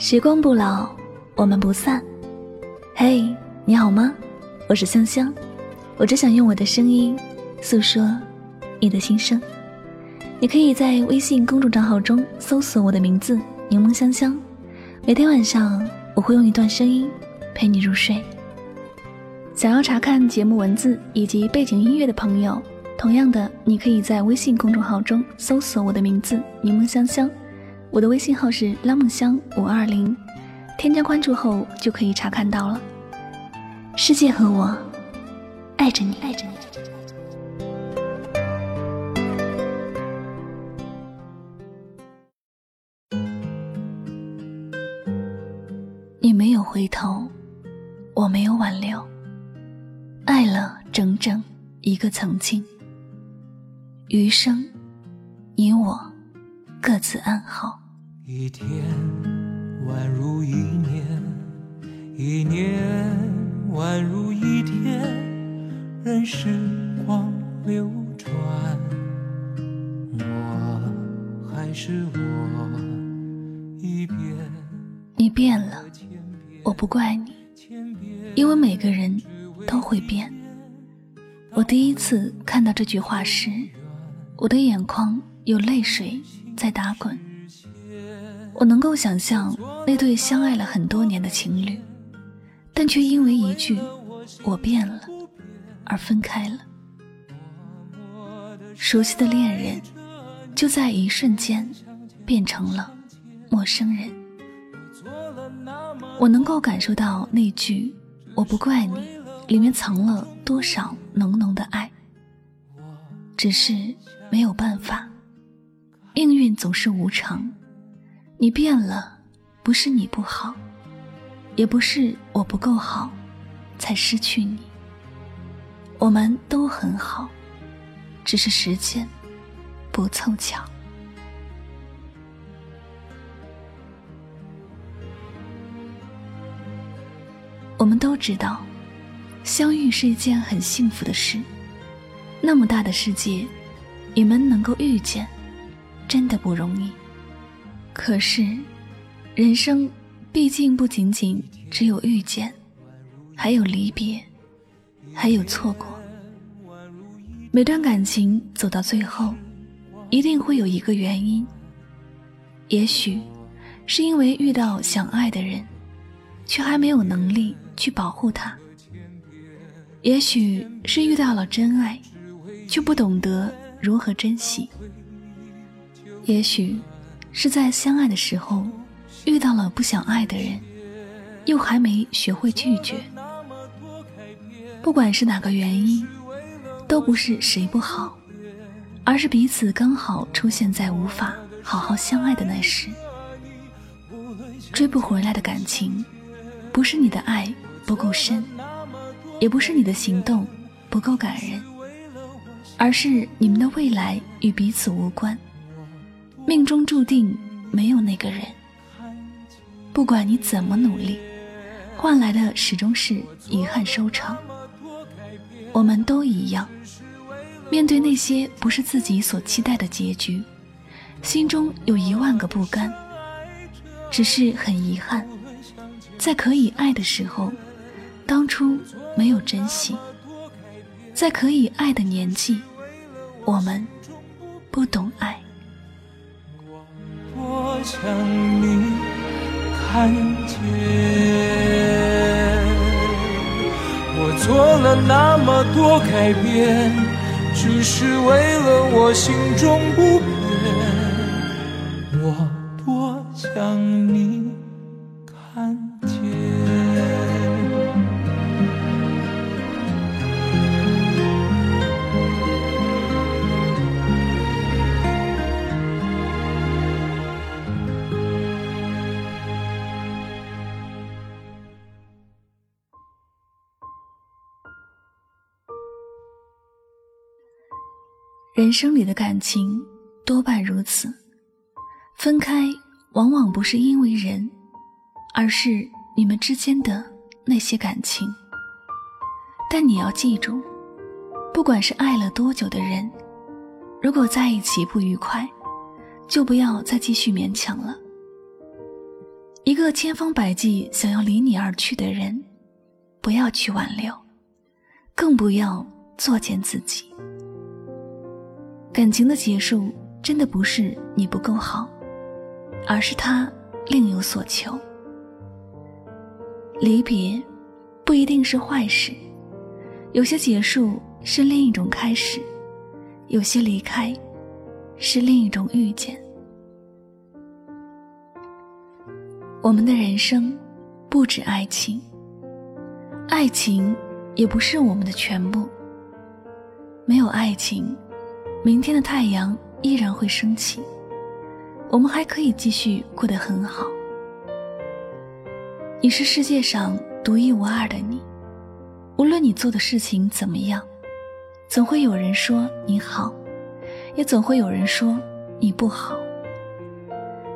时光不老，我们不散。嘿，你好吗？我是香香，我只想用我的声音诉说你的心声。你可以在微信公众账号中搜索我的名字“柠檬香香”，每天晚上我会用一段声音陪你入睡。想要查看节目文字以及背景音乐的朋友，同样的，你可以在微信公众号中搜索我的名字“柠檬香香”。我的微信号是拉梦香五二零，添加关注后就可以查看到了。世界和我爱着你，爱着你。你没有回头，我没有挽留，爱了整整一个曾经。余生，你我。各自安好。一天宛如一年，一年宛如一天，任时光流转，我还是我，一遍。你变了，我不怪你，因为每个人都会变。我第一次看到这句话时，我的眼眶有泪水。在打滚，我能够想象那对相爱了很多年的情侣，但却因为一句“我变了”而分开了。熟悉的恋人，就在一瞬间变成了陌生人。我能够感受到那句“我不怪你”里面藏了多少浓浓的爱，只是没有办法。命运总是无常，你变了，不是你不好，也不是我不够好，才失去你。我们都很好，只是时间不凑巧。我们都知道，相遇是一件很幸福的事。那么大的世界，你们能够遇见。真的不容易，可是，人生毕竟不仅仅只有遇见，还有离别，还有错过。每段感情走到最后，一定会有一个原因。也许，是因为遇到想爱的人，却还没有能力去保护他；也许是遇到了真爱，却不懂得如何珍惜。也许是在相爱的时候遇到了不想爱的人，又还没学会拒绝。不管是哪个原因，都不是谁不好，而是彼此刚好出现在无法好好相爱的那时。追不回来的感情，不是你的爱不够深，也不是你的行动不够感人，而是你们的未来与彼此无关。命中注定没有那个人，不管你怎么努力，换来的始终是遗憾收场。我们都一样，面对那些不是自己所期待的结局，心中有一万个不甘。只是很遗憾，在可以爱的时候，当初没有珍惜；在可以爱的年纪，我们不懂爱。想你看见，我做了那么多改变，只是为了我心中不变。我多想人生里的感情多半如此，分开往往不是因为人，而是你们之间的那些感情。但你要记住，不管是爱了多久的人，如果在一起不愉快，就不要再继续勉强了。一个千方百计想要离你而去的人，不要去挽留，更不要作践自己。感情的结束，真的不是你不够好，而是他另有所求。离别，不一定是坏事，有些结束是另一种开始，有些离开，是另一种遇见。我们的人生不止爱情，爱情也不是我们的全部。没有爱情，明天的太阳依然会升起，我们还可以继续过得很好。你是世界上独一无二的你，无论你做的事情怎么样，总会有人说你好，也总会有人说你不好。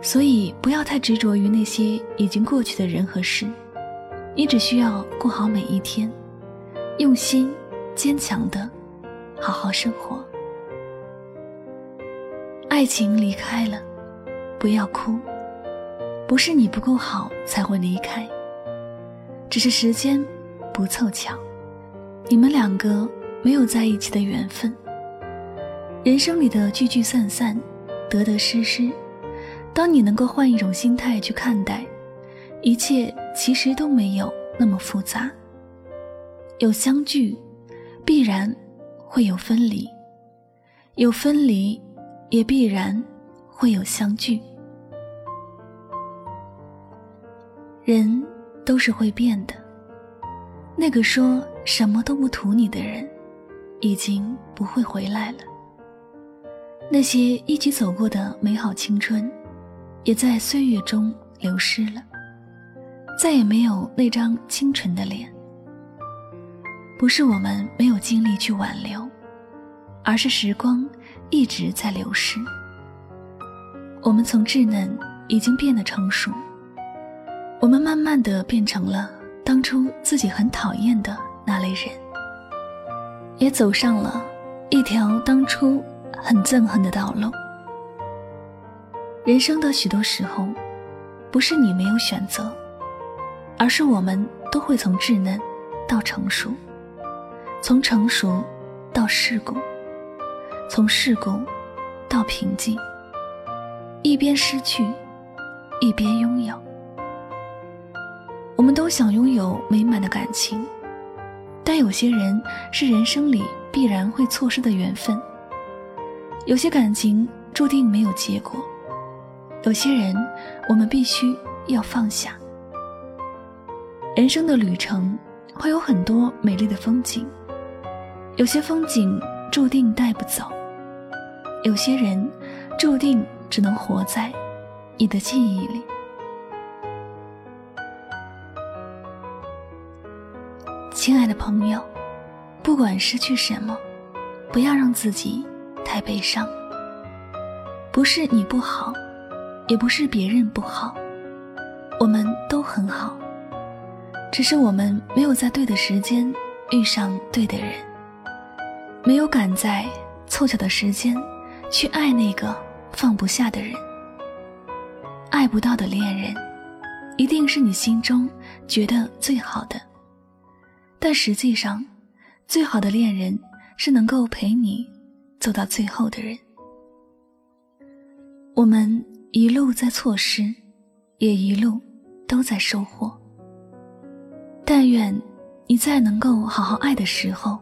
所以，不要太执着于那些已经过去的人和事，你只需要过好每一天，用心、坚强的好好生活。爱情离开了，不要哭，不是你不够好才会离开，只是时间不凑巧，你们两个没有在一起的缘分。人生里的聚聚散散，得得失失。当你能够换一种心态去看待，一切其实都没有那么复杂。有相聚，必然会有分离；有分离，也必然会有相聚。人都是会变的。那个说什么都不图你的人，已经不会回来了。那些一起走过的美好青春。也在岁月中流失了，再也没有那张清纯的脸。不是我们没有精力去挽留，而是时光一直在流逝。我们从稚嫩已经变得成熟，我们慢慢的变成了当初自己很讨厌的那类人，也走上了一条当初很憎恨的道路。人生的许多时候，不是你没有选择，而是我们都会从稚嫩到成熟，从成熟到世故，从世故到平静，一边失去，一边拥有。我们都想拥有美满的感情，但有些人是人生里必然会错失的缘分，有些感情注定没有结果。有些人，我们必须要放下。人生的旅程会有很多美丽的风景，有些风景注定带不走，有些人注定只能活在你的记忆里。亲爱的朋友，不管失去什么，不要让自己太悲伤。不是你不好。也不是别人不好，我们都很好，只是我们没有在对的时间遇上对的人，没有赶在凑巧的时间去爱那个放不下的人。爱不到的恋人，一定是你心中觉得最好的，但实际上，最好的恋人是能够陪你走到最后的人。我们。一路在错失，也一路都在收获。但愿你在能够好好爱的时候，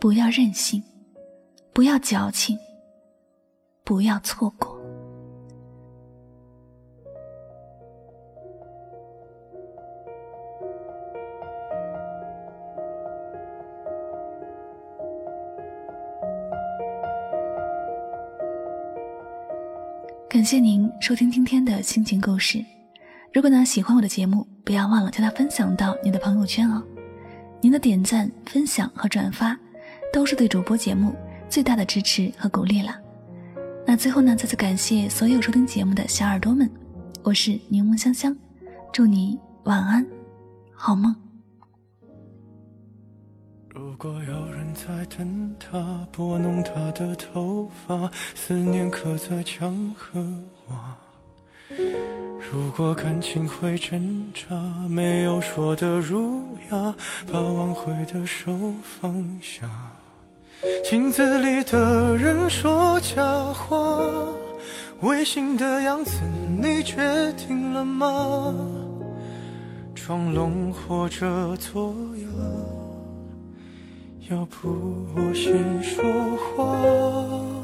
不要任性，不要矫情，不要错过。感谢您收听今天的心情故事。如果呢喜欢我的节目，不要忘了将它分享到你的朋友圈哦。您的点赞、分享和转发，都是对主播节目最大的支持和鼓励了。那最后呢，再次感谢所有收听节目的小耳朵们，我是柠檬香香，祝你晚安，好梦。如果有人在等他，拨弄他的头发，思念刻在墙和瓦。如果感情会挣扎，没有说的儒雅，把挽回的手放下。镜子里的人说假话，违心的样子你决定了吗？装聋或者作哑，要不我先说话。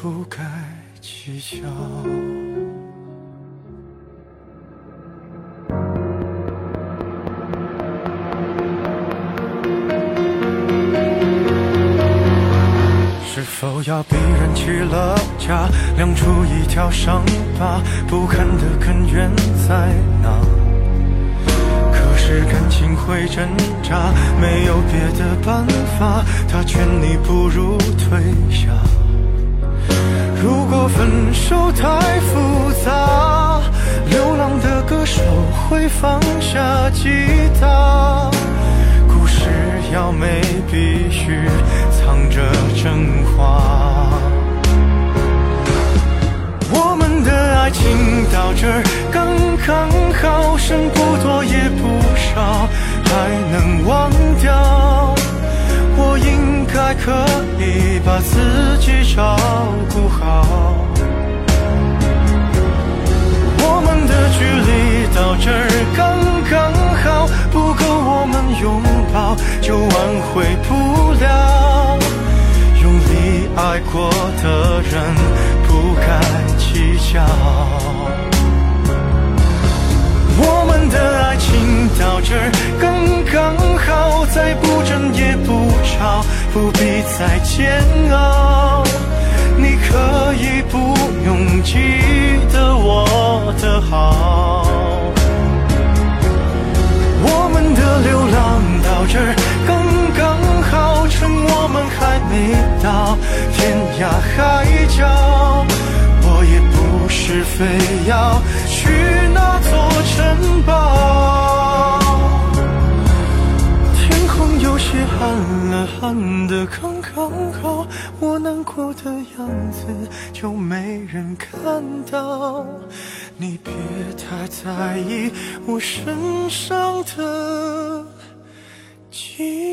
不该计较。是否要逼人起了家，亮出一条伤疤，不堪的根源在哪？可是感情会挣扎，没有别的办法，他劝你不如退下。如果分手太复杂，流浪的歌手会放下吉他。故事要美必须藏着真话。我们的爱情到这儿刚刚好，剩不多也不少，还能忘掉。我应该可以把自己照顾距离到这儿刚刚好，不够我们拥抱。就挽回不了，用力爱过的人不该计较。我们的爱情到这儿刚刚好，再不争也不吵，不必再煎熬。你可以不用记得我的好。我们的流浪到这儿。没到天涯海角，我也不是非要去那座城堡。天空有些暗了，暗的刚刚好，我难过的样子就没人看到。你别太在意我身上的记。